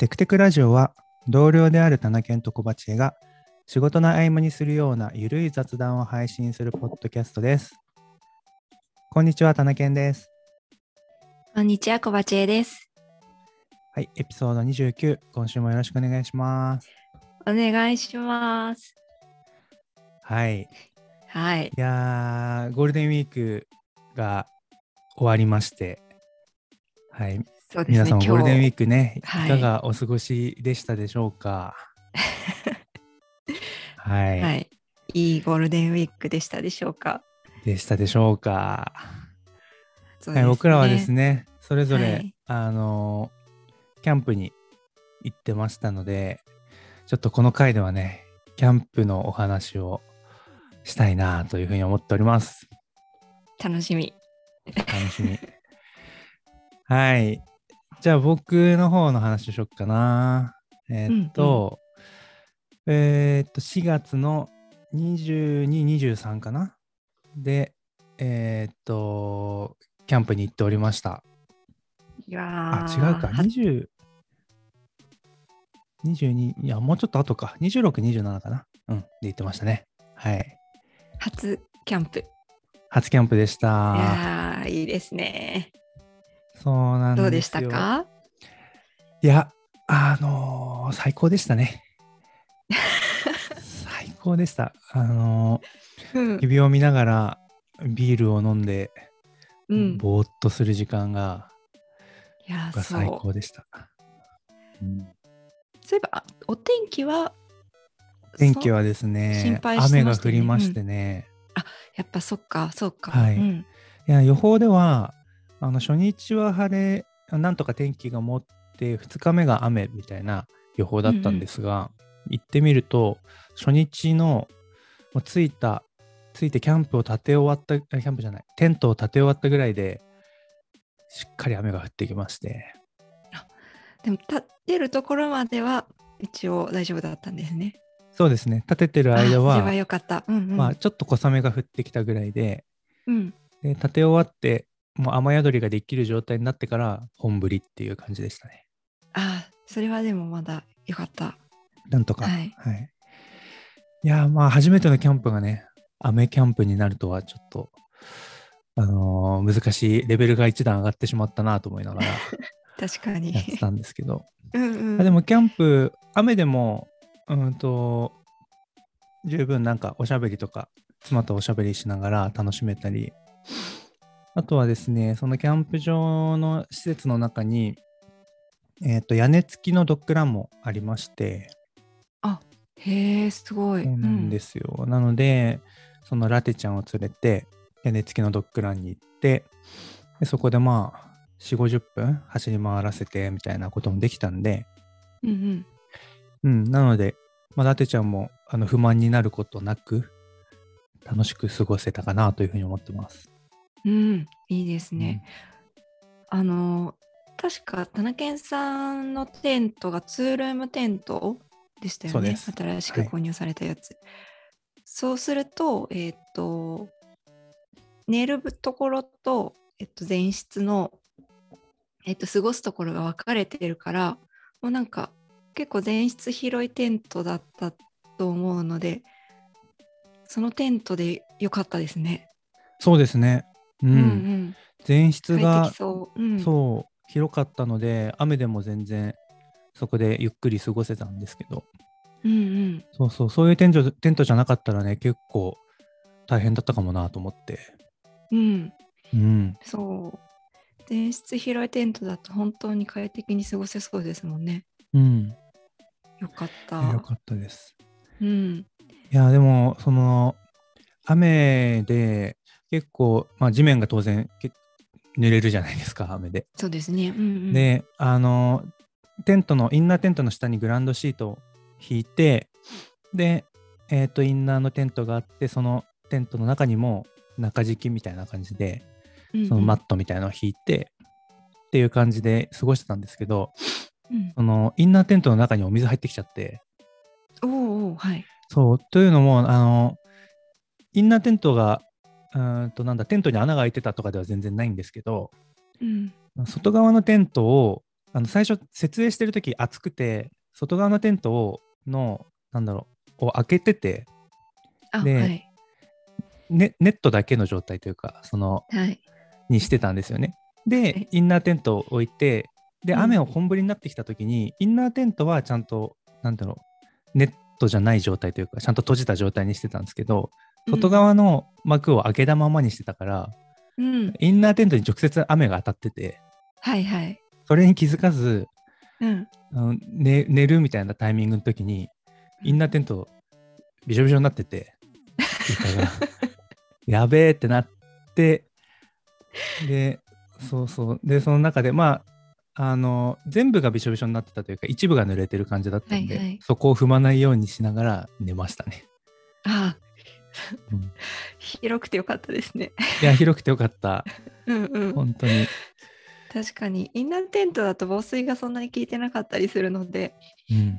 テクテクラジオは同僚である田中健と小鉢江が仕事の合間にするようなゆるい雑談を配信するポッドキャストです。こんにちは、田中健です。こんにちは、小鉢江です。はい、エピソード29、今週もよろしくお願いします。お願いします。はい、はい。いやー、ゴールデンウィークが終わりまして、はい、そうですね。皆さんもゴールデンウィークね、いはいかがお過ごしでしたでしょうか？はい、はい。いいゴールデンウィークでしたでしょうか？でしたでしょうか？そうはい、僕らはですね。ね、それぞれ、はいあのーキャンプに行ってましたので、ちょっとこの回ではね、キャンプのお話をしたいなというふうに思っております。楽しみ。楽しみ。はい。じゃあ僕の方の話をしよっかな。えーっと、えーっと、4月の22、23かな？で、えーっと、キャンプに行っておりました。いやあ、ー違うか。は20、22、いや、もうちょっと後か。26、27かな？うん、で行ってましたね。はい。初キャンプ。い初キャンプでした。やーいいですね。そうなんですよ。どうでしたか？いや、あのー最高でしたね。最高でした。あのうんー。指を見ながらビールを飲んで、うん。ぼーっとする時間が、いや最。高でした。うんそういえば、あお天気は？天気はですね心配して雨が降りましてね、やっぱそっか、そうか。はいうんいや予報ではあの初日は晴れなんとか天気が持って2日目が雨みたいな予報だったんですが、行ってみると初日の着いた着いてキャンプを立て終わったあキャンプじゃないテントを立て終わったぐらいでしっかり雨が降ってきましてでも、立ってるところまでは一応大丈夫だったんですね。そうですね立ててる間は。まあ、ちょっと小雨が降ってきたぐらいでうん。で立て終わってもう雨宿りができる状態になってから本降りっていう感じでしたねあそれはでもまだよかった。なんとか。はいい。やー、まあ、初めてのキャンプがね、雨キャンプになるとは、ちょっと、あのー難しい、レベルが一段上がってしまったなと思いながら 確かにやっ。てたんですけど。うんうん。あでも、キャンプ、雨でも、うんと、十分なんかおしゃべりとか、妻とおしゃべりしながら楽しめたり、あとはですね、そのキャンプ場の施設の中に、えっ、と、屋根付きのドッグランもありまして、へえ、すごい。。そうなんですすよ。なので、そのラテちゃんを連れて、屋根付きのドッグランに行って、でそこでまあ、4、50分走り回らせてみたいなこともできたんで、うんうん。うん、なので、まあ、ラテちゃんもあの不満になることなく、楽しく過ごせたかなというふうに思ってます。うん、いいですね。あの、確か、田中健さんのテントがツールームテントでしたよね。新しくはい購入されたやつ。そうすると、えっ、と、寝るところと、えっと、前室の、えっと、過ごすところが分かれてるから、もうなんか、結構前室広いテントだったと思うので、そのテントで良かったですね。そうですね。うん。うんうん。前室快が適そう。うん、そう広かったので、雨でも全然そこでゆっくり過ごせたんですけど、うんうん。そうそう、そういうテントテントじゃなかったらね、結構大変だったかもなと思って。うん、うん。そう。前室広いテントだと本当に快適に過ごせそうですもんね。うん。よかった。よかったです。うん。いや、でも、その、雨で結構、まあ地面が当然け濡れるじゃないですか、雨で。そうですね。うんうん、で、あの、テントの、インナーテントの下にグランドシートを引いて、で、えっ、と、インナーのテントがあって、そのテントの中にも中敷きみたいな感じで、そのマットみたいなのを引いて、っていう感じで過ごしてたんですけど、うんそのインナーテントの中にお水入ってきちゃって、おうおうはい。そう、というのも、あの、インナーテントが、うーんと、なんだ、テントに穴が開いてたとかでは全然ないんですけど、うん。外側のテントをあの最初設営してる時暑くて外側のテントをのなんだろうを開けててあ、ではい。ネネットだけの状態というかそのはい。にしてたんですよね。はいでインナーテントを置いてでうん雨を本降りになってきた時に、インナーテントはちゃんとなんだろうネットじゃない状態というかちゃんと閉じた状態にしてたんですけど外側の幕を開けたままにしてたから、うん。インナーテントに直接雨が当たっててはいはい。それに気づかずうん。あの、ね、寝るみたいなタイミングの時にインナーテントびしょびしょになってて やべえってなってでそうそうでその中でまああの全部がびしょびしょになってたというか一部が濡れてる感じだったんで、はいはいそこを踏まないようにしながら寝ましたね。ああ、うん広くてよかったですね。いや広くてよかったうんうん。本当に。確かに、インナーテントだと防水がそんなに効いてなかったりするので、うん、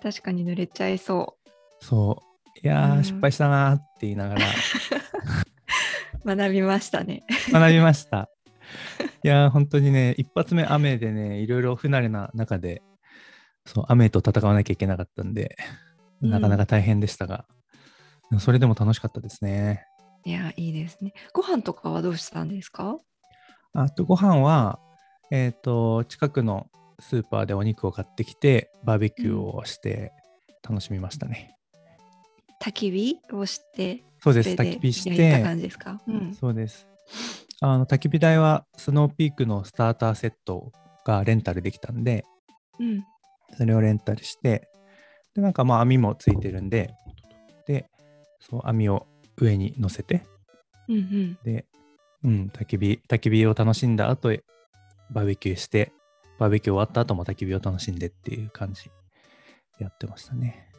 確かに濡れちゃいそそういやー、うん失敗したなーって言いながらう。学びましたね。学びました。いやー本当にね一発目雨でねいろいろ不慣れな中でそう雨と戦わなきゃいけなかったんでうんなかなか大変でしたが、それでも楽しかったですね。いや、いいですね。ご飯とかはどうしたんですか？あとご飯はえっ、と近くのスーパーでお肉を買ってきてバーベキューをして楽しみましたね。焚き火をして、そうです焚き火して感じですか？うん。そうです。あの焚き火台はスノーピークのスターターセットがレンタルできたんで、うん。それをレンタルして、で、なんかまあ網もついてるんで、で、そう網を上に乗せて、うんうん。で、うん、焚き火、焚き火を楽しんだ後、バーベキューして、バーベキュー終わった後も焚き火を楽しんでっていう感じでやってましたね。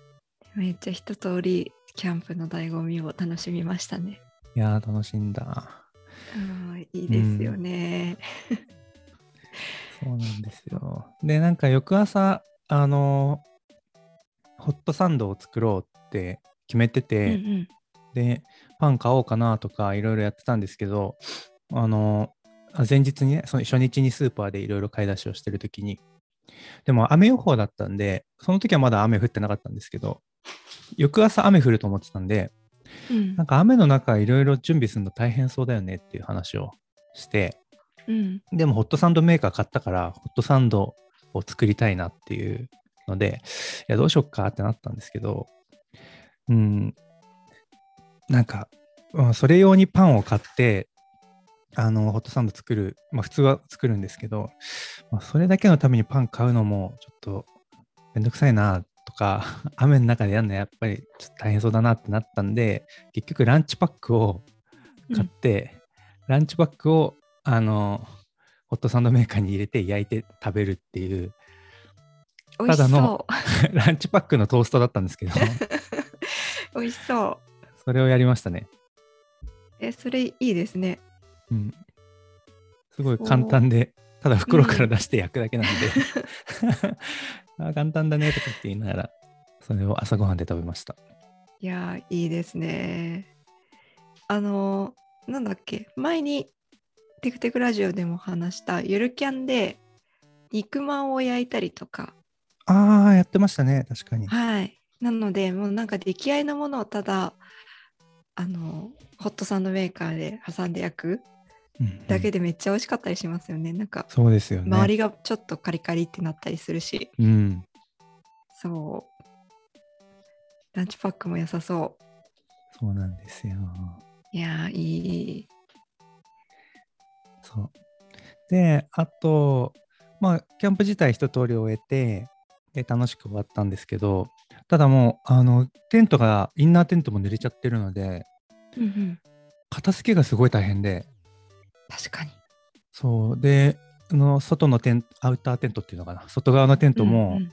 めっちゃ一通りキャンプの醍醐味を楽しみましたね。いやー、楽しんだ。うん、いいですよね。そうなんですよ。で、なんか翌朝、あのホットサンドを作ろうって決めてうんて、うん。で、パン買おうかなとかいろいろやってたんですけど、あの、あ前日にね、その初日にスーパーでいろいろ買い出しをしてるときに、でも雨予報だったんで、その時はまだ雨降ってなかったんですけど、翌朝雨降ると思ってたんで、うんなんか雨の中いろいろ準備するの大変そうだよねっていう話をして、うん。でもホットサンドメーカー買ったから、ホットサンドを作りたいなっていうので、いや、どうしよっかってなったんですけど、うん、なんか、うんそれ用にパンを買って、あの、ホットサンド作る、まあ普通は作るんですけど、まあ、それだけのためにパン買うのもちょっとめんどくさいなとか、雨の中でやるのやっぱりちょっと大変そうだなってなったんで、結局ランチパックを買って、ランチパックをあのホットサンドメーカーに入れて焼いて食べるっていうただの。ランチパックのトーストだったんですけど美味しそう。それをやりましたね、え、それいいですね。うん、すごい簡単でただ袋から出して焼くだけなんで、あ簡単だねとかって言いながらそれを朝ごはんで食べましたいやー、いいですね。あのーなんだっけ、前にテクテクラジオでも話したゆるキャンで肉まんを焼いたりとか、ああやってましたね確かにはい。なので、もうなんか出来合いのものをただ、あの、ホットサンドメーカーで挟んで焼くうんうんだけでめっちゃ美味しかったりしますよね。なんか、そうですよね周りがちょっとカリカリってなったりするし、うんそう。ランチパックも良さそそうなんですよう。いやー、いい。そう。で、あと、まあ、キャンプ自体一通り終えて、で楽しく終わったんですけど、ただもう、あの、テントが、インナーテントも濡れちゃってるので、うんうん。片付けがすごい大変で、確かに。そう。で、あの外のテンアウターテントっていうのかな、外側のテントも、うんうん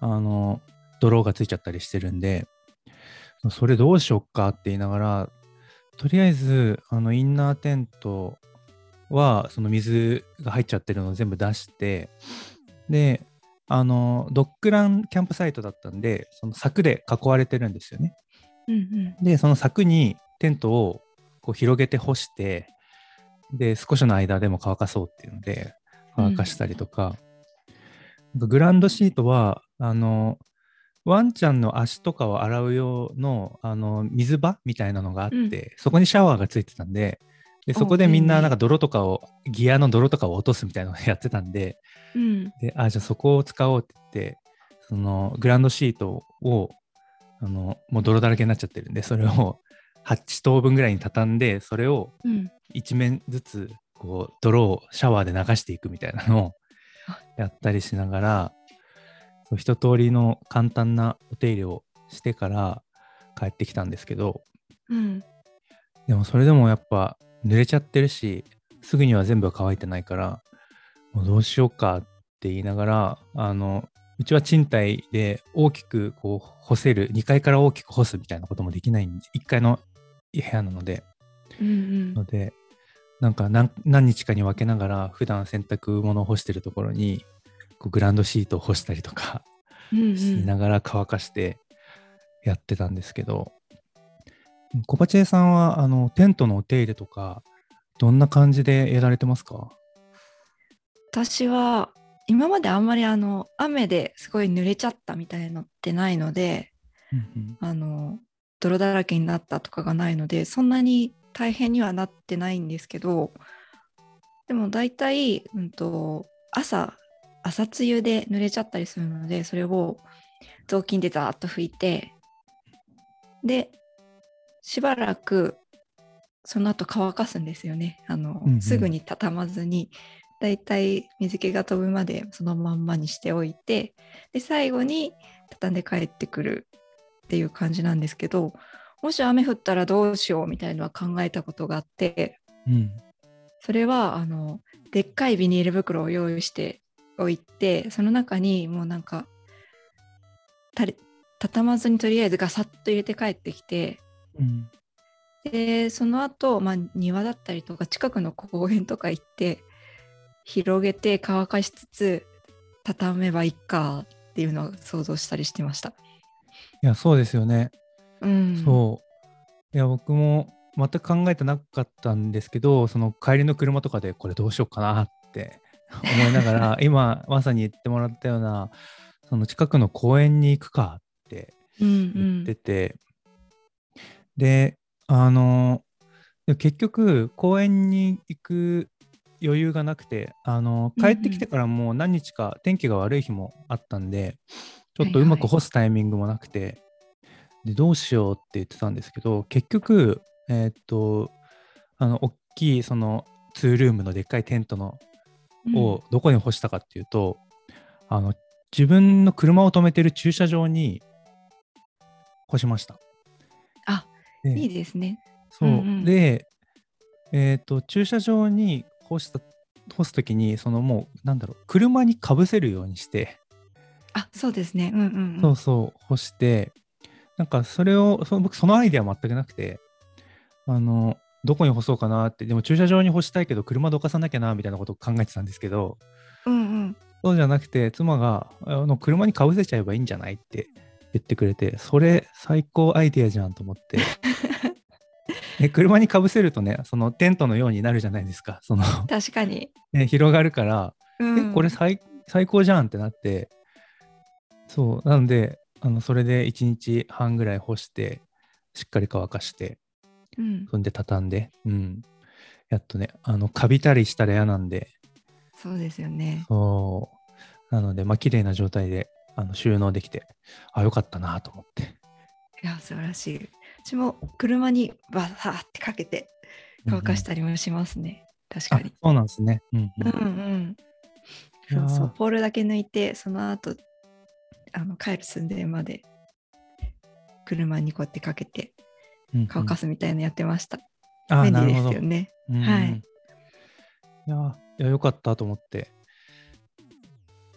あの、泥がついちゃったりしてるんで、それどうしよっかって言いながら、とりあえず、あの、インナーテントは、その水が入っちゃってるのを全部出して、で、あの、ドッグランキャンプサイトだったんで、その柵で囲われてるんですよね。うんうん。で、その柵にテントをこう広げて干して、で、少しの間でも乾かそうっていうので、乾かしたりとか、グランドシートは、あの、ワンちゃんの足とかを洗う用のあの水場みたいなのがあって、うんそこにシャワーがついてたんで、でそこでみんななんか泥とかを、ギアの泥とかを落とすみたいなのをやってたんで、うん。で、あ、じゃあそこを使おうって言って、そのグランドシートを、あの、もう泥だらけになっちゃってるんで、それを8等分ぐらいに畳んで、それをうん。一面ずつ、こう、泥をシャワーで流していくみたいなのを やったりしながら、そう一通りの簡単なお手入れをしてから帰ってきたんですけど、うん。でもそれでもやっぱ濡れちゃってるし、すぐには全部は乾いてないから、もうどうしようかって言いながら、あの、うちは賃貸で大きくこう干せる、2階から大きく干すみたいなこともできないんで、1階の部屋なので、うんので、なんか何何日かに分けながら、普段洗濯物を干してるところに、こうグランドシートを干したりとかうん。うん。しながら乾かしてやってたんですけど、コバチェさんはあのテントのお手入れとか、どんな感じでやられてますか？私は今まであんまりあの雨ですごい濡れちゃったみたいのってないのであの泥だらけになったとかがないのでそんなに大変にはなってないんですけどでも大体、うん、と朝朝露で濡れちゃったりするのでそれを雑巾でザーッと拭いてでしばらくその後乾かすんですよねあの、うんうんすぐに畳まずにだいたい水気が飛ぶまでそのまんまにしておいてで最後に畳んで帰ってくるっていう感じなんですけどもし雨降ったらどうしようみたいなのは考えたことがあってうん。それはあのでっかいビニール袋を用意しておいてその中にもうなんかたり畳まずにとりあえずガサッと入れて帰ってきてうん。でその後、まあ庭だったりとか近くの公園とか行って広げて乾かしつつ畳めばいいかっていうのを想像したりしてました。いや、そうですよね。うん、そう。いや、僕も全く考えてなかったんですけど、その帰りの車とかでこれどうしようかなって 思いながら、今まさに言ってもらったような、その近くの公園に行くかってうん言ってて、で、あの、で結局公園に行く余裕がなくて、あの、帰ってきてからもう何日か天気が悪い日もあったんで、ちょっとうまく干すタイミングもなくて、でどうしようって言ってたんですけど、結局、えーっと、あの、大きいそのツールームのでっかいテントのうん。をどこに干したかっていうと、あの自分の車を止めてる駐車場に干しました。いいですね。そう、うんうんで、えっ、と、駐車場に干した、干すときに、そのもう、なんだろう、車にかぶせるようにして、あそうですね。うんうん、うん。そうそう、干して、なんかそれを、その僕、そのアイデア全くなくて、あの、どこに干そうかなって、でも駐車場に干したいけど、車どかさなきゃな、みたいなことを考えてたんですけど、うんうん。そうじゃなくて、妻が、あの、車にかぶせちゃえばいいんじゃないって言ってくれて、それ最高アイデアじゃんと思って。で 車にかぶせるとね、そのテントのようになるじゃないですか。その、確かに。ね、広がるから、うん、え、これ最最高じゃんってなって、そう、なので、あのそれで1日半ぐらい干して、しっかり乾かして、うん、そんで畳んで、うん。やっとね、あの、カビたりしたら嫌なんで、そうですよね。そう。なので、まあ、綺麗な状態であの収納できて、あ、よかったなと思って。いや素晴らしい。私も車にバサーってかけて乾かしたりもしますね。確かあに。そうなんですね。うん、ううんん。うん。そうそう、ポールだけ抜いて、その後あの帰る寸前まで車にこうやってかけてうん乾かすみたいなのやってました。あ便利でなるほどすよね。うんはいいや、いやよかったと思って。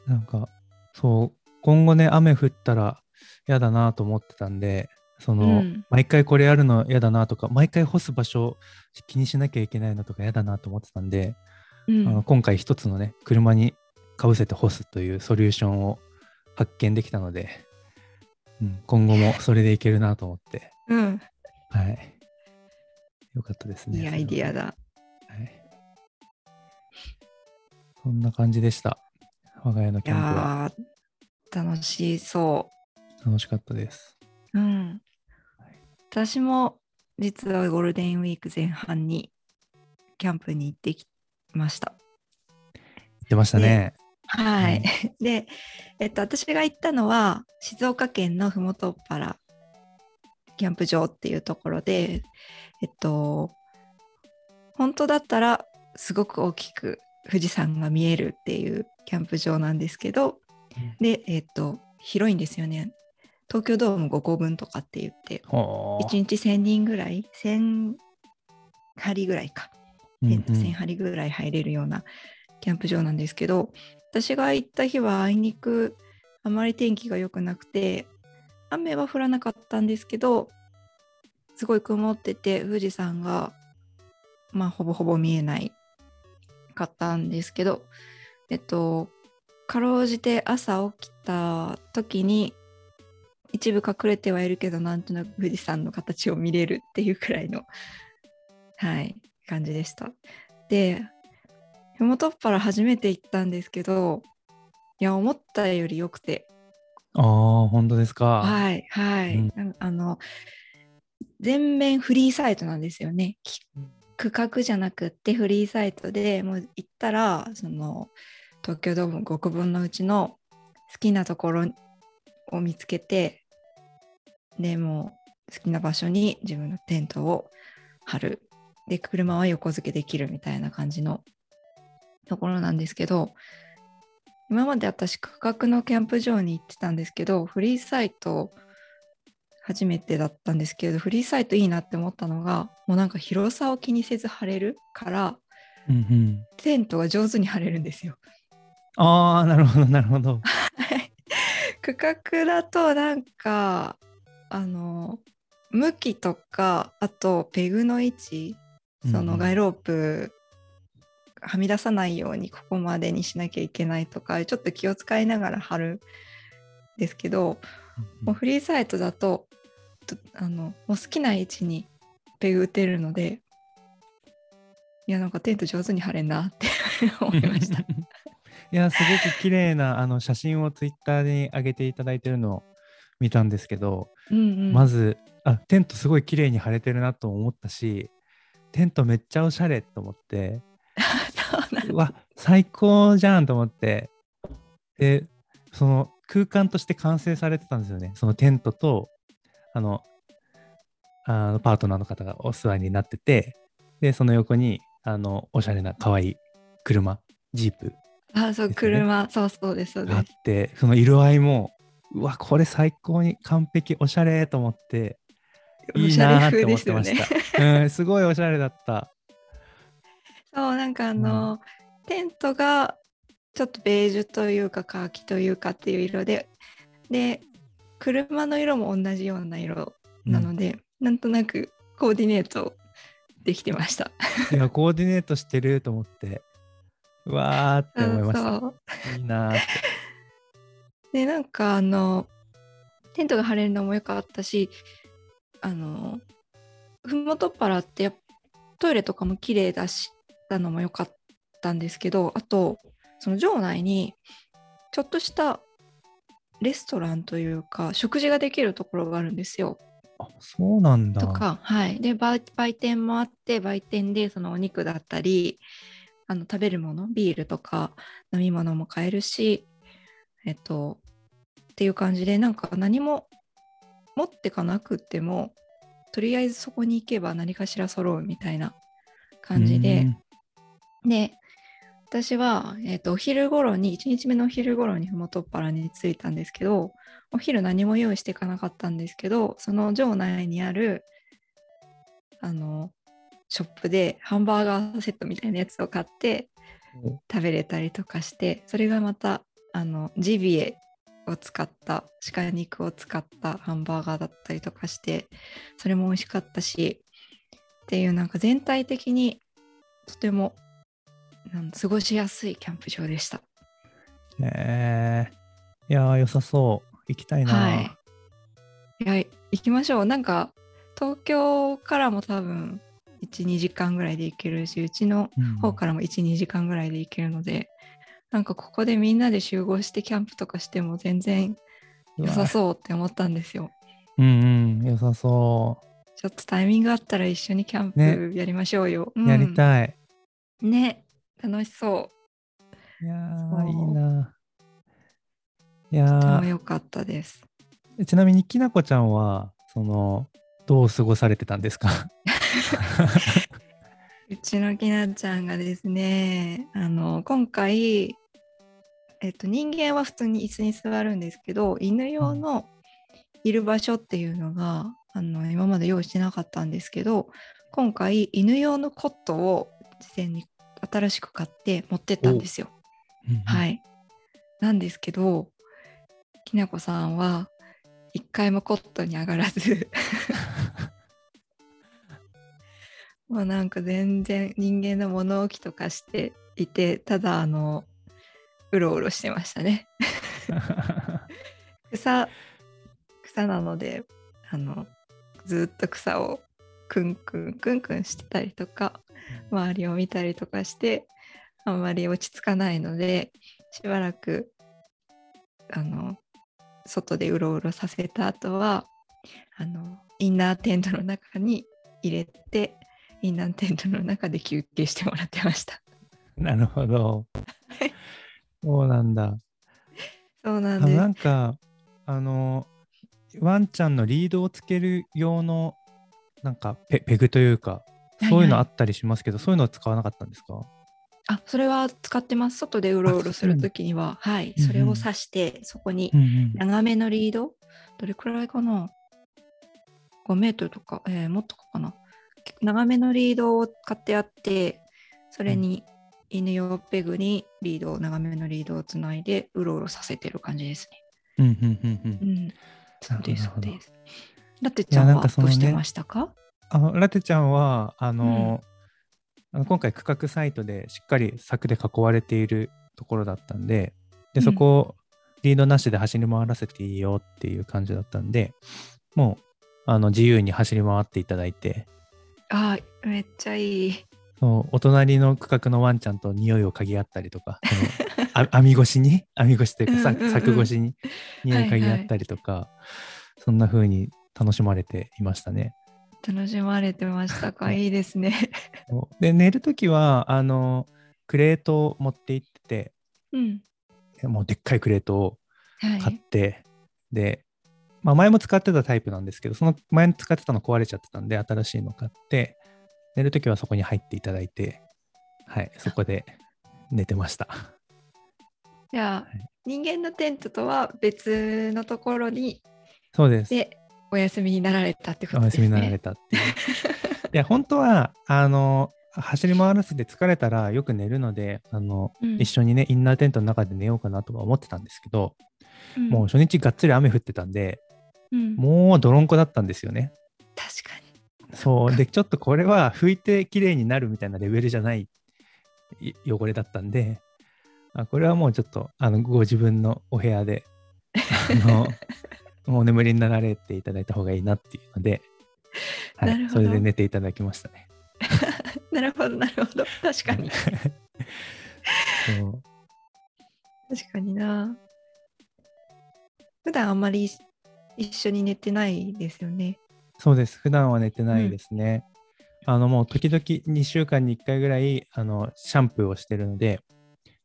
なんか、そう、今後ね、雨降ったら嫌だなと思ってたんで、その、うん毎回これやるの嫌だなとか、毎回干す場所気にしなきゃいけないのとか嫌だなと思ってたんで、うんあの今回一つのね、車にかぶせて干すというソリューションを発見できたので、うん、今後もそれでいけるなと思って、うん、はい。よかったですね。いいアイディアだ。はい。そんな感じでした。我が家のいキャンプは楽しそ楽しかったです。う。うんはい。私も実はゴールデンウィーク前半にキャンプに行ってきました。言ってましたね。はい。で、えっと、私が行ったのは静岡県のふもとっぱらキャンプ場っていうところで、えっと、本当だったらすごく大きく富士山が見えるっていうキャンプ場なんですけど、で、えっと、広いんですよね。東京ドーム5個分とかって言って、ほー1日1000人ぐらい、1000針ぐらいか。うんえっと1000針ぐらい入れるようなキャンプ場なんですけど私が行った日はあいにくあまり天気が良くなくて雨は降らなかったんですけどすごい曇ってて富士山がまあほぼほぼ見えないかったんですけどえっとかろうじて朝起きた時に一部隠れてはいるけどなんとなく富士山の形を見れるっていうくらいのはい感じでした。で、ふもとっぱら初めて行ったんですけど、いや、思ったより良くて、ああ、本当ですか。はい、はい。うんあの、全面フリーサイトなんですよね。き区画じゃなくってフリーサイトでもう行ったら、その、東京ドーム5個分のうちの好きなところを見つけて、でもう好きな場所に自分のテントを張る。で、車は横付けできるみたいな感じのところなんですけど、今まで私区画のキャンプ場に行ってたんですけど、フリーサイト初めてだったんですけど、フリーサイトいいなって思ったのが、もうなんか広さを気にせず張れるから、うんうん、テントが上手に張れるんですよ。ああ、なるほど、なるほど。区画だとなんかあの向きとかあとペグの位置そのガイロープはみ出さないようにここまでにしなきゃいけないとかちょっと気を使いながら貼るんですけどもうフリーサイトだととあのもう好きな位置にペグ打てるのでいやなんかテント上手に貼れんなって思いました。いや、すごく綺麗なあの写真をツイッターに上げていただいてるのを見たんですけど、うんうん、まずあ、テントすごい綺麗に貼れてるなと思ったし、テントめっちゃおしゃれと思って、うわ、最高じゃんと思って、で、その空間として完成されてたんですよね。そのテントと、あの、あのパートナーの方がお座りになってて、で、その横に、あの、おしゃれな可愛い車、ジープあそう、ね車そうそうですそうでがあっす。て、その色合いも、うわ、これ最高に完璧、おしゃれと思って、いいなーって思ってましおしゃれ風た。うん、すごいおしゃれだった。そうなんかあの、テントがちょっとベージュというかカーキというかっていう色でで車の色も同じような色なので、なんとなくコーディネートできてました。いや、コーディネートしてると思って、うわーって思いました。いいなーって。でなんかあのテントが張れるのも良かったしあのふもとっぱらってトイレとかも綺麗だしたのも良かったんですけどあとその場内にちょっとしたレストランというか食事ができるところがあるんですよ。あ、そうなんだ。とか、はい、で売売店もあって売店でそのお肉だったりあの食べるものビールとか飲み物も買えるしえっとっていう感じでなんか何も持ってかなくってもとりあえずそこに行けば何かしら揃うみたいな感じでで私は、えっとお昼頃に1日目のお昼頃にふもとっぱらに着いたんですけどお昼何も用意していかなかったんですけどその場内にあるあのショップでハンバーガーセットみたいなやつを買ってうん食べれたりとかしてそれがまたあのジビエを使った鹿肉を使ったハンバーガーだったりとかしてそれも美味しかったしっていうなんか全体的にとても過ごしやすいキャンプ場でした。へえいやー、良さそう。行きたいな。はい。いや、行きましょう。なんか、東京からも多分、1、2時間ぐらいで行けるし、うちのうん方からも1、2時間ぐらいで行けるので、なんかここでみんなで集合してキャンプとかしても全然良さそうって思ったんですよ。うんうん、良さそちょっとタイミングあったら一緒にキャンねプやりましょうよ。う。やりい。たい。ね、楽しそう。いやー、いいな。いやとてもー良かったです。ちなみにきなこちゃんは、その、どう過ごされてたんですか？うちのきなちゃんがですね、あの今回、えっと、人間は普通に椅子に座るんですけど、犬用のいる場所っていうのが、あの今まで用意してなかったんですけど、今回、犬用のコットを事前に新しく買って持ってったんですよ。はいい。なんですけど、きなこさんは一回もコットに上がらず、もうなんか全然人間の物置とかしていて、ただあの、うろうろしてましたね。草、草なので、あの、ずっと草をくんくんくんくんしてたりとか、周りを見たりとかして、あんまり落ち着かないので、しばらく、あの、外でうろうろさせた後は、あの、インナーテントの中に入れて、インナーテントの中で休憩してもらってました。なるほどはい。そうなんだ。あそうなんです。なんか、あの、ワンちゃんのリードをつける用の、なんかペ、ペグというか、そういうのあはったりしますけど、そういうのは使わなかったんですか？あ、それは使ってます。外でうろうろするときには、はい、それを刺して、そこに。長めのリード、どれくらいかな ?5 メートルとか、えーもっとかな？長めのリードを買ってあって、それに犬用ペグにリードを、長めのリードをつないで、うろうろさせてる感じですうんうんうんうんね。うん。そうです、そうです。ラテちゃんはんかそのねどうしてましたか？あのラテちゃんはあの、あの今回区画サイトでしっかり柵で囲われているところだったんででうんそこをリードなしで走り回らせていいよっていう感じだったんでもうあの自由に走り回っていただいてあー、めっちゃいい。そうお隣の区画のワンちゃんと匂いを嗅ぎ合ったりとかあ 網越しに？網越しというか柵越しに匂い嗅ぎ合ったりとか、そんな風に楽しまれていましたね。楽しまれてましたか？いいですね。で寝るときはあのクレートを持って行ってうん。てもうでっかいクレートをはい。買って、で、まあ、前も使ってたタイプなんですけどその前に使ってたの壊れちゃってたんで新しいの買って寝るときはそこに入っていただいてはいそこで寝てました。じゃあ、はい人間のテントとは別のところにそうです。でお休みになられたってことおですね。休みになられたって。いや本当はあの走り回らせて疲れたらよく寝るのであの、うん一緒にねインナーテントの中で寝ようかなとか思ってたんですけど、うんもう初日がっつり雨降ってたんでうんもう泥んこだったんですよね。確かに。そう。で、ちょっとこれは拭いてきれいになるみたいなレベルじゃないい汚れだったんで、あこれはもうちょっと、あの、ご自分のお部屋で、あの、もうお眠りになられていただいた方がいいなっていうので、はい、なるほどそれで寝ていただきましたね。なるほど、なるほど。確かに。そう確かにな。普段あんまり一緒に寝てないですよね。そうです。普段は寝てないですね。あの、もう時々2週間に1回ぐらい、あの、シャンプーをしてるので、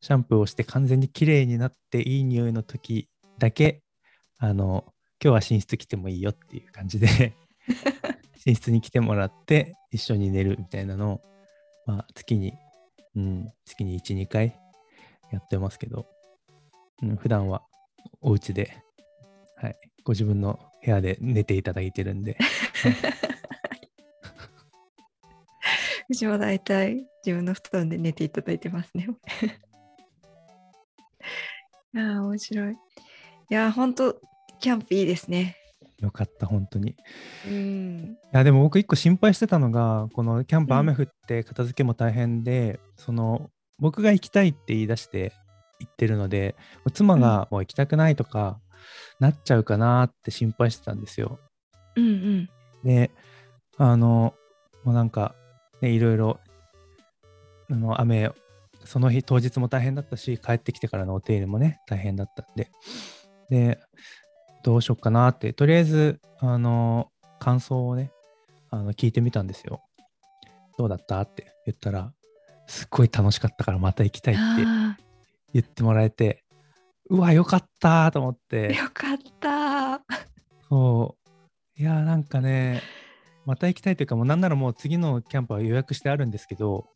シャンプーをして完全に綺麗になっていい匂いの時だけ、あの、今日は寝室来てもいいよっていう感じで、寝室に来てもらって一緒に寝るみたいなのを、まあ、月に、うん、月に1、2回やってますけど、うん、普段はお家で、はい、ご自分の部屋で寝ていただいてるんで、うちも大体自分の布団で寝ていただいてますね。いやー、面白い。いやー、ほんと、キャンプいいですね。よかった、本当に。いうん。や、でも僕一個心配してたのが、このキャンプうん雨降って片付けも大変で、その、僕が行きたいって言い出して行ってるので、妻がもう行きたくないとか、なっちゃうかなって心配してたんですよ。うんうん。で、あの、もうなんか、ね、いろいろ、あの、雨、その日当日も大変だったし帰ってきてからのお手入れもね大変だったんででどうしよっかなってとりあえずあの感想をねあの聞いてみたんですよどうだったって言ったらすっごい楽しかったからまた行きたいってあ言ってもらえてうわよかったと思っーて。よかった。そう。いやなんかねまた行きたいというかもうなんならもう次のキャンプは予約してあるんですけど。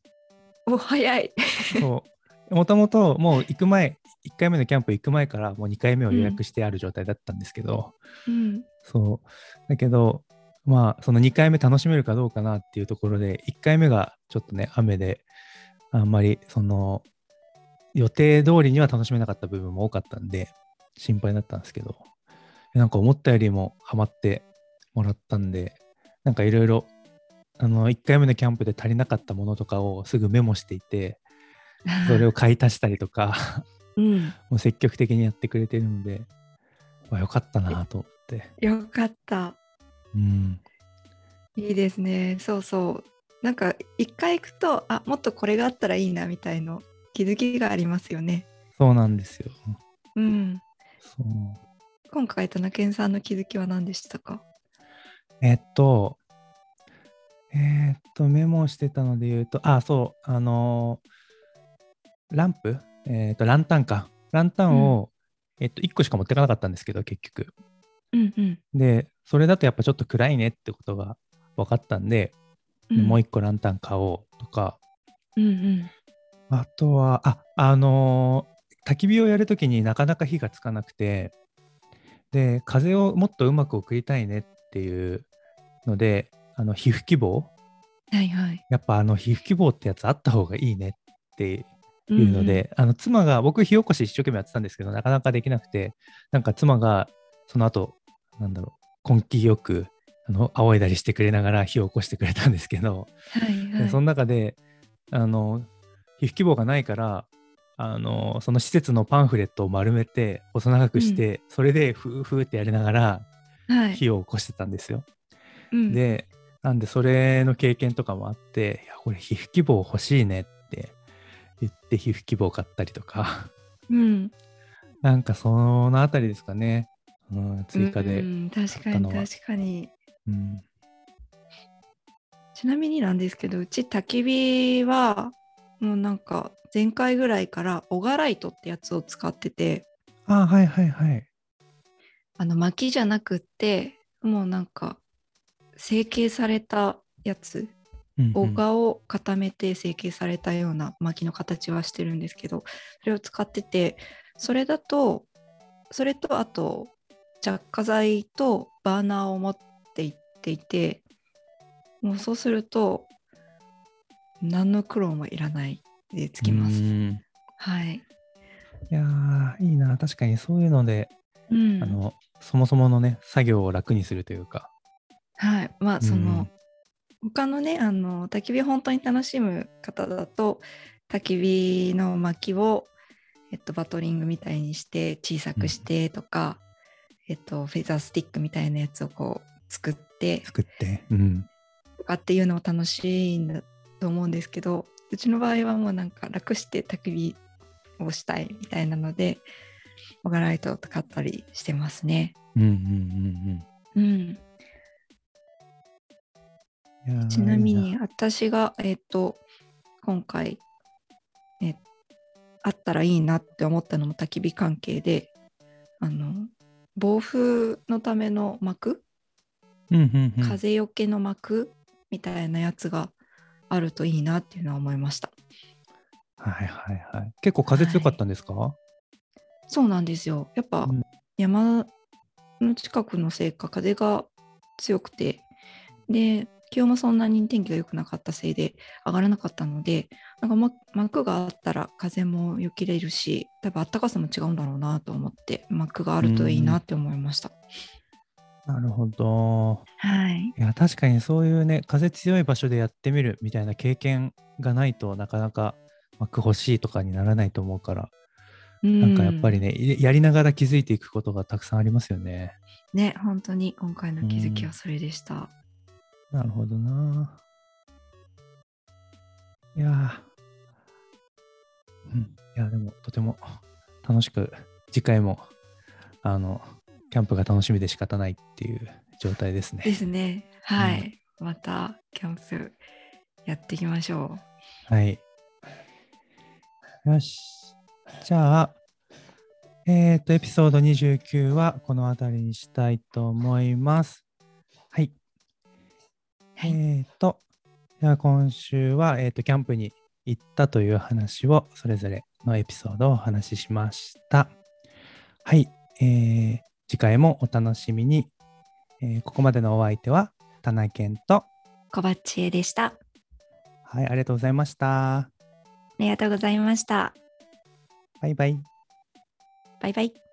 お早い。そう。もともともう行く前1回目のキャンプ行く前からもう2回目を予約してある状態だったんですけど、うん。そう。だけどまあその2回目楽しめるかどうかなっていうところで1回目がちょっとね雨であんまりその予定通りには楽しめなかった部分も多かったんで心配だったんですけどなんか思ったよりもハマってもらったんでなんかいろいろあの1回目のキャンプで足りなかったものとかをすぐメモしていてそれを買い足したりとかうん。もう積極的にやってくれてるので、まあ、よかったなと思って。よかった。うん。いいですね。そうそう。なんか一回行くと、あもっとこれがあったらいいなみたいの気づきがありますよね。そうなんですよ。うん。そう。今回、田中健さんの気づきは何でしたか？えっと、えっと、メモしてたので言うと、あ、そう、あのーランプ？えっと、ランタンか。ランタンを、えっと、1個しか持ってかなかったんですけど、結局。うんうん。で、それだとやっぱちょっと暗いねってことが分かったんで、うんもう1個ランタン買おうとか、うんうん。あとは、あ、あのー焚き火をやるときになかなか火がつかなくて、で、風をもっとうまく送りたいねっていうので、あの、皮膚希望はいはい。やっぱあの、皮膚希望ってやつあった方がいいねっていうので、あの、妻が、僕火起こし一生懸命やってたんですけど、なかなかできなくて、なんか妻が、その後、なんだろう、根気よく、あの、仰いだりしてくれながら火を起こしてくれたんですけど、うんうん、はいはい。でその中であの皮膚希望がないからあのその施設のパンフレットを丸めて細長くして、それでフーフーってやりながらはい、火を起こしてたんですよ。うん、でなんでそれの経験とかもあっていやこれ皮膚希望欲しいねって言って皮膚希望買ったりとか。うん、なんかそのあたりですかね、うん、追加で、ううんん、確かに確かに。ちなみになんですけどうち焚き火はもうなんか前回ぐらいからオガライトってやつを使っててあはいはいはい。あの薪じゃなくってもうなんか成形されたやつうんうんオガを固めて成形されたような薪の形はしてるんですけどそれを使っててそれだとそれとあと着火剤とバーナーを持っていっていてもうそうすると何の苦労もいらないでつきます。うんはい。いやーいいな確かにそういうのでうん。あのそもそものね作業を楽にするというか。はい。まあその、うん他のねあの焚き火本当に楽しむ方だと焚き火の薪を、えっと、バトリングみたいにして小さくしてとか、えっと、フェザースティックみたいなやつをこう作って作って。うん。とかっていうのを楽しいんだと思うんですけどうちの場合はもうなんか楽して焚き火をしたいみたいなのでオガライトを使ったりしてますね。うんうんうんうん、うん。いやーちなみに私が、えっと今回、えあったらいいなって思ったのも焚き火関係であの暴風のための幕、うんうんうん、風よけの幕みたいなやつがあるといいなっていうのは思いました。はいはいはい。結構風強かったんですか、そうなんですよやっぱうん山の近くのせいか風が強くてで気温もそんなに天気が良くなかったせいで上がらなかったのでなんか、ま、幕があったら風もよけれるし多分暖かさも違うんだろうなと思って幕があるといいなって思いました。なるほど。はい、いや確かにそういうね風強い場所でやってみるみたいな経験がないとなかなか幕欲しいとかにならないと思うから、なんかやっぱりねねやりながら気づいていくことがたくさんありますよね。ね本当に今回の気づきはそれでした。なるほどな。いやうん、いや、でもとても楽しく、次回も、あの、キャンプが楽しみで仕方ないっていう状態ですね。ですね。はい。またキャンプやっていきましょはい。よし。じゃあ、えっ、と、エピソード29はこの辺りにしたいと思います。はい。はいえっ、と、では今週は、えっ、と、キャンプに行ったという話を、それぞれのエピソードをお話ししました。はい。えー次回もお楽しみに。えーここまでのお相手は、田中健と、う。小バチエでした。あはい、ありがとうございました。りがとうございました。バイバイ。バイバイ。